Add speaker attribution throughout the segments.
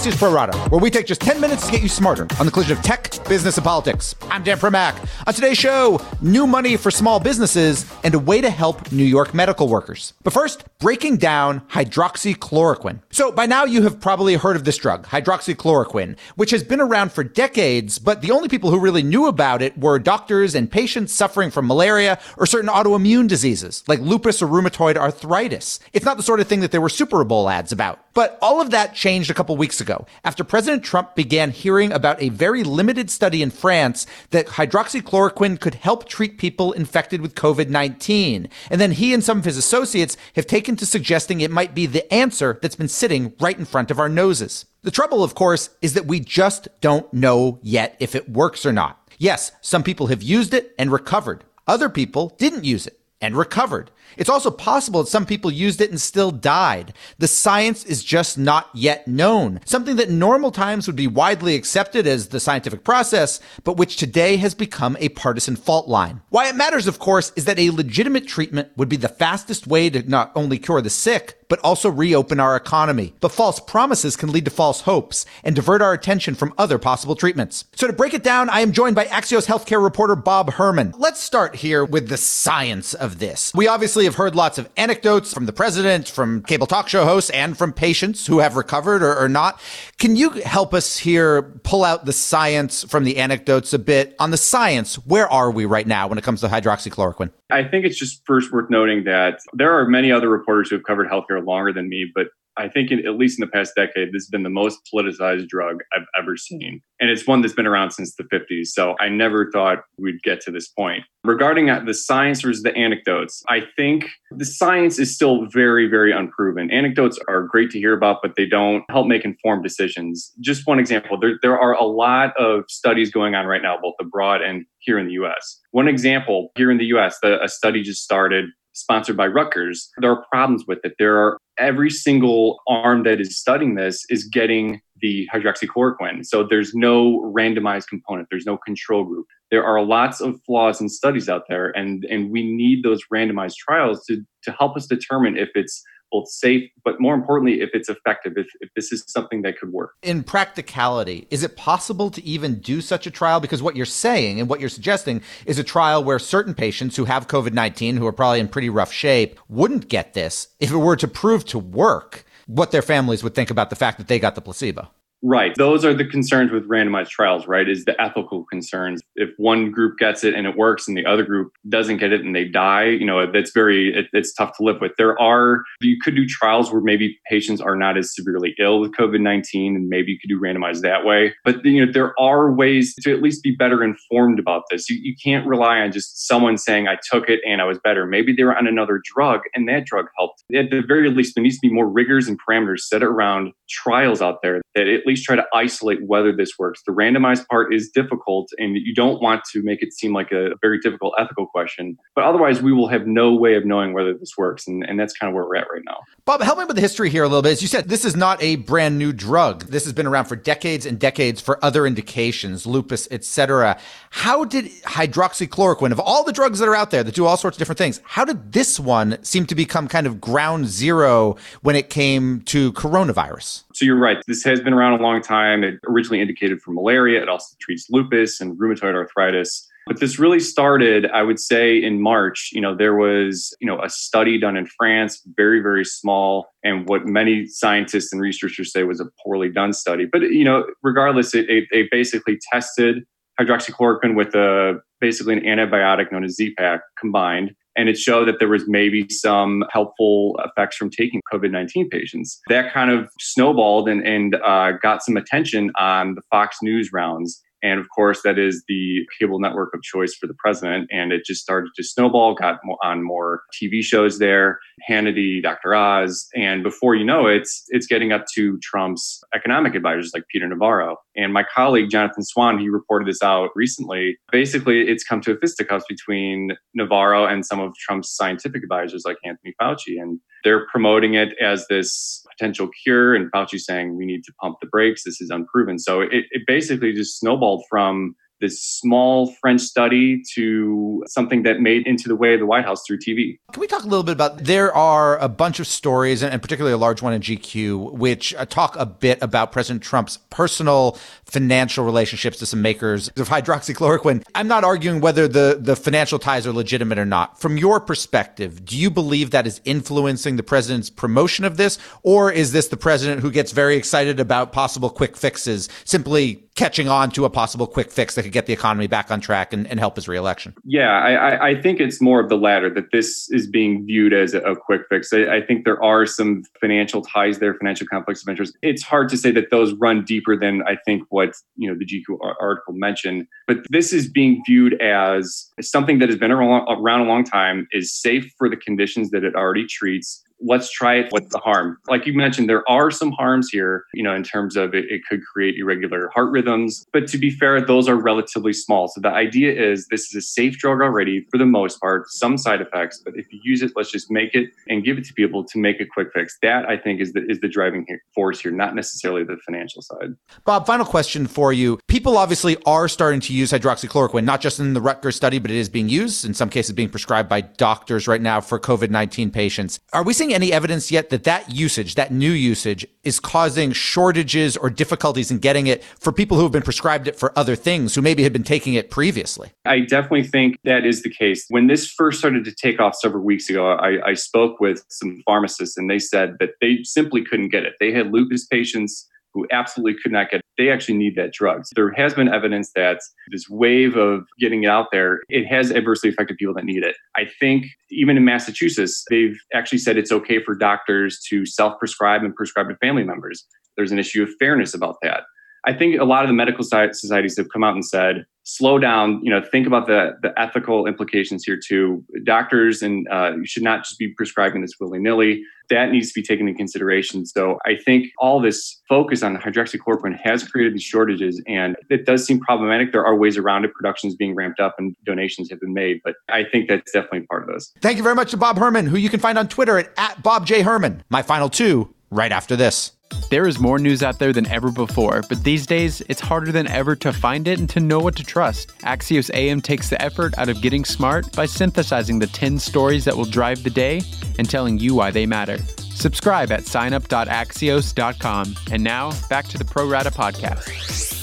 Speaker 1: Axios Pro Rata, where we take just 10 minutes to get you smarter on the collision of tech, business, and politics. I'm Dan Primack. On today's show, new money for small businesses and a way to help New York medical workers. But first, breaking down hydroxychloroquine. So by now you have probably heard of this drug, hydroxychloroquine, which has been around for decades, but the only people who really knew about it were doctors and patients suffering from malaria or certain autoimmune diseases like lupus or rheumatoid arthritis. It's not the sort of thing that there were Super Bowl ads about. But all of that changed a couple weeks ago after President Trump began hearing about a very limited study in France that hydroxychloroquine could help treat people infected with COVID-19. And then he and some of his associates have taken to suggesting it might be the answer that's been sitting right in front of our noses. The trouble, of course, is that we just don't know yet if it works or not. Yes, some people have used it and recovered. Other people didn't use it and recovered. It's also possible that some people used it and still died. The science is just not yet known. Something that normal times would be widely accepted as the scientific process, but which today has become a partisan fault line. Why it matters, of course, is that a legitimate treatment would be the fastest way to not only cure the sick, but also reopen our economy. But false promises can lead to false hopes and divert our attention from other possible treatments. So to break it down, I am joined by Axios healthcare reporter Bob Herman. Let's start here with the science of this. We obviously have heard lots of anecdotes from the president, from cable talk show hosts, and from patients who have recovered or, or not. Can you help us here pull out the science from the anecdotes a bit? On the science, where are we right now when it comes to hydroxychloroquine?
Speaker 2: I think it's just first worth noting that there are many other reporters who have covered healthcare longer than me, but I think, in, at least in the past decade, this has been the most politicized drug I've ever seen. And it's one that's been around since the 50s. So I never thought we'd get to this point. Regarding uh, the science versus the anecdotes, I think the science is still very, very unproven. Anecdotes are great to hear about, but they don't help make informed decisions. Just one example there, there are a lot of studies going on right now, both abroad and here in the US. One example here in the US, the, a study just started sponsored by Rutgers. There are problems with it. There are every single arm that is studying this is getting the hydroxychloroquine. So there's no randomized component, there's no control group. There are lots of flaws in studies out there, and, and we need those randomized trials to, to help us determine if it's both safe, but more importantly, if it's effective, if, if this is something that could work.
Speaker 1: In practicality, is it possible to even do such a trial? Because what you're saying and what you're suggesting is a trial where certain patients who have COVID 19, who are probably in pretty rough shape, wouldn't get this if it were to prove to work what their families would think about the fact that they got the placebo.
Speaker 2: Right. Those are the concerns with randomized trials, right? Is the ethical concerns. If one group gets it and it works and the other group doesn't get it and they die, you know, that's very, it, it's tough to live with. There are, you could do trials where maybe patients are not as severely ill with COVID 19 and maybe you could do randomized that way. But, you know, there are ways to at least be better informed about this. You, you can't rely on just someone saying, I took it and I was better. Maybe they were on another drug and that drug helped. At the very least, there needs to be more rigors and parameters set around trials out there that at least try to isolate whether this works. The randomized part is difficult, and you don't want to make it seem like a very difficult ethical question. But otherwise, we will have no way of knowing whether this works, and, and that's kind of where we're at right now.
Speaker 1: Bob, help me with the history here a little bit. As you said, this is not a brand new drug. This has been around for decades and decades for other indications, lupus, etc. How did hydroxychloroquine, of all the drugs that are out there that do all sorts of different things, how did this one seem to become kind of ground zero when it came to coronavirus?
Speaker 2: So you're right. This has been around a long time. It originally indicated for malaria. It also treats lupus and rheumatoid arthritis. But this really started, I would say, in March. You know, there was, you know, a study done in France, very, very small, and what many scientists and researchers say was a poorly done study. But you know, regardless, it, it, basically tested hydroxychloroquine with a basically an antibiotic known as Z-Pak combined and it showed that there was maybe some helpful effects from taking covid-19 patients. That kind of snowballed and, and uh, got some attention on the fox news rounds and of course, that is the cable network of choice for the president. And it just started to snowball, got on more TV shows there, Hannity, Dr. Oz. And before you know it, it's, it's getting up to Trump's economic advisors like Peter Navarro. And my colleague, Jonathan Swan, he reported this out recently. Basically, it's come to a fisticuffs between Navarro and some of Trump's scientific advisors like Anthony Fauci. And they're promoting it as this potential cure, and Fauci saying we need to pump the brakes. This is unproven. So it, it basically just snowballed from this small French study to something that made into the way of the White House through TV.
Speaker 1: Can we talk a little bit about? There are a bunch of stories, and particularly a large one in GQ, which uh, talk a bit about President Trump's personal financial relationships to some makers of hydroxychloroquine. I'm not arguing whether the the financial ties are legitimate or not. From your perspective, do you believe that is influencing the president's promotion of this, or is this the president who gets very excited about possible quick fixes, simply catching on to a possible quick fix that could get the economy back on track and, and help his reelection?
Speaker 2: Yeah, I, I, think it's more of the latter, that this is being viewed as a, quick fix. I, I, think there are some financial ties there, financial conflicts of interest. It's hard to say that those run deeper than I think what you know the GQ article mentioned. But this is being viewed as something that has been around a long time, is safe for the conditions that it already treats let's try it What's the harm. Like you mentioned, there are some harms here, you know, in terms of it, it, could create irregular heart rhythms. But to be fair, those are relatively small. So the idea is this is a safe drug already for the most part, some side effects, but if you use it, let's just make it and give it to people to make a quick fix. That I think is the is the driving force here, not necessarily the financial side.
Speaker 1: Bob, final question for you. People obviously are starting to use hydroxychloroquine, not just in the Rutgers study, but it is being used, in some cases being prescribed by doctors right now for COVID-19 patients. Are we seeing any evidence yet that that usage, that new usage, is causing shortages or difficulties in getting it for people who have been prescribed it for other things who maybe had been taking it previously?
Speaker 2: I definitely think that is the case. When this first started to take off several weeks ago, I, I spoke with some pharmacists and they said that they simply couldn't get it. They had lupus patients who absolutely could not get. They actually need that drug. So there has been evidence that this wave of getting it out there, it has adversely affected people that need it. I think even in Massachusetts, they've actually said it's okay for doctors to self prescribe and prescribe to family members. There's an issue of fairness about that. I think a lot of the medical societies have come out and said, slow down, you know, think about the, the ethical implications here too. Doctors and uh, you should not just be prescribing this willy nilly. That needs to be taken into consideration. So I think all this focus on hydroxychloroquine has created these shortages and it does seem problematic. There are ways around it. Production is being ramped up and donations have been made, but I think that's definitely part of this.
Speaker 1: Thank you very much to Bob Herman, who you can find on Twitter at, at Bob J. Herman. My final two right after this.
Speaker 3: There is more news out there than ever before, but these days it's harder than ever to find it and to know what to trust. Axios AM takes the effort out of getting smart by synthesizing the 10 stories that will drive the day and telling you why they matter. Subscribe at signup.axios.com. And now, back to the Pro Rata podcast.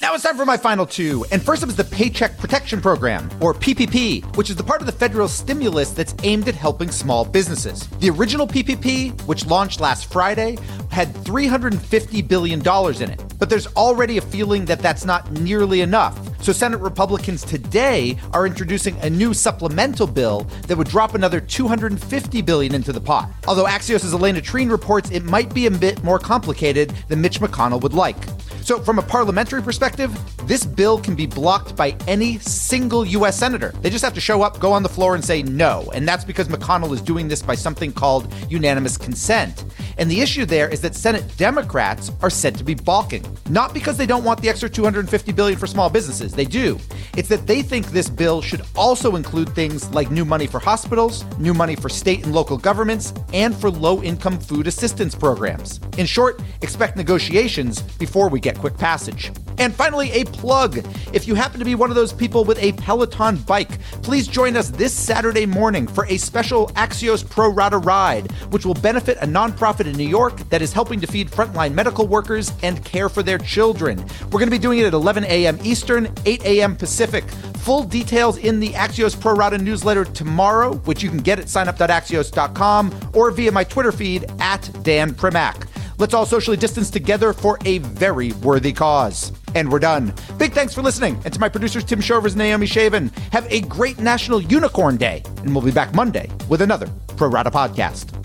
Speaker 1: Now it's time for my final two. And first up is the Paycheck Protection Program, or PPP, which is the part of the federal stimulus that's aimed at helping small businesses. The original PPP, which launched last Friday, had $350 billion in it. But there's already a feeling that that's not nearly enough. So Senate Republicans today are introducing a new supplemental bill that would drop another 250 billion into the pot. Although Axios' Alayna Treene reports it might be a bit more complicated than Mitch McConnell would like. So, from a parliamentary perspective, this bill can be blocked by any single U.S. senator. They just have to show up, go on the floor, and say no. And that's because McConnell is doing this by something called unanimous consent. And the issue there is that Senate Democrats are said to be balking. Not because they don't want the extra 250 billion for small businesses. They do. It's that they think this bill should also include things like new money for hospitals, new money for state and local governments, and for low-income food assistance programs. In short, expect negotiations before we get quick passage. And finally, a plug. If you happen to be one of those people with a Peloton bike, please join us this Saturday morning for a special Axios Pro Rata ride, which will benefit a nonprofit in New York that is helping to feed frontline medical workers and care for their children. We're going to be doing it at 11 a.m. Eastern, 8 a.m. Pacific. Full details in the Axios Pro Rata newsletter tomorrow, which you can get at signup.axios.com or via my Twitter feed at Dan Primack. Let's all socially distance together for a very worthy cause. And we're done. Big thanks for listening. And to my producers, Tim Shovers and Naomi Shavin, have a great National Unicorn Day. And we'll be back Monday with another Pro Rata podcast.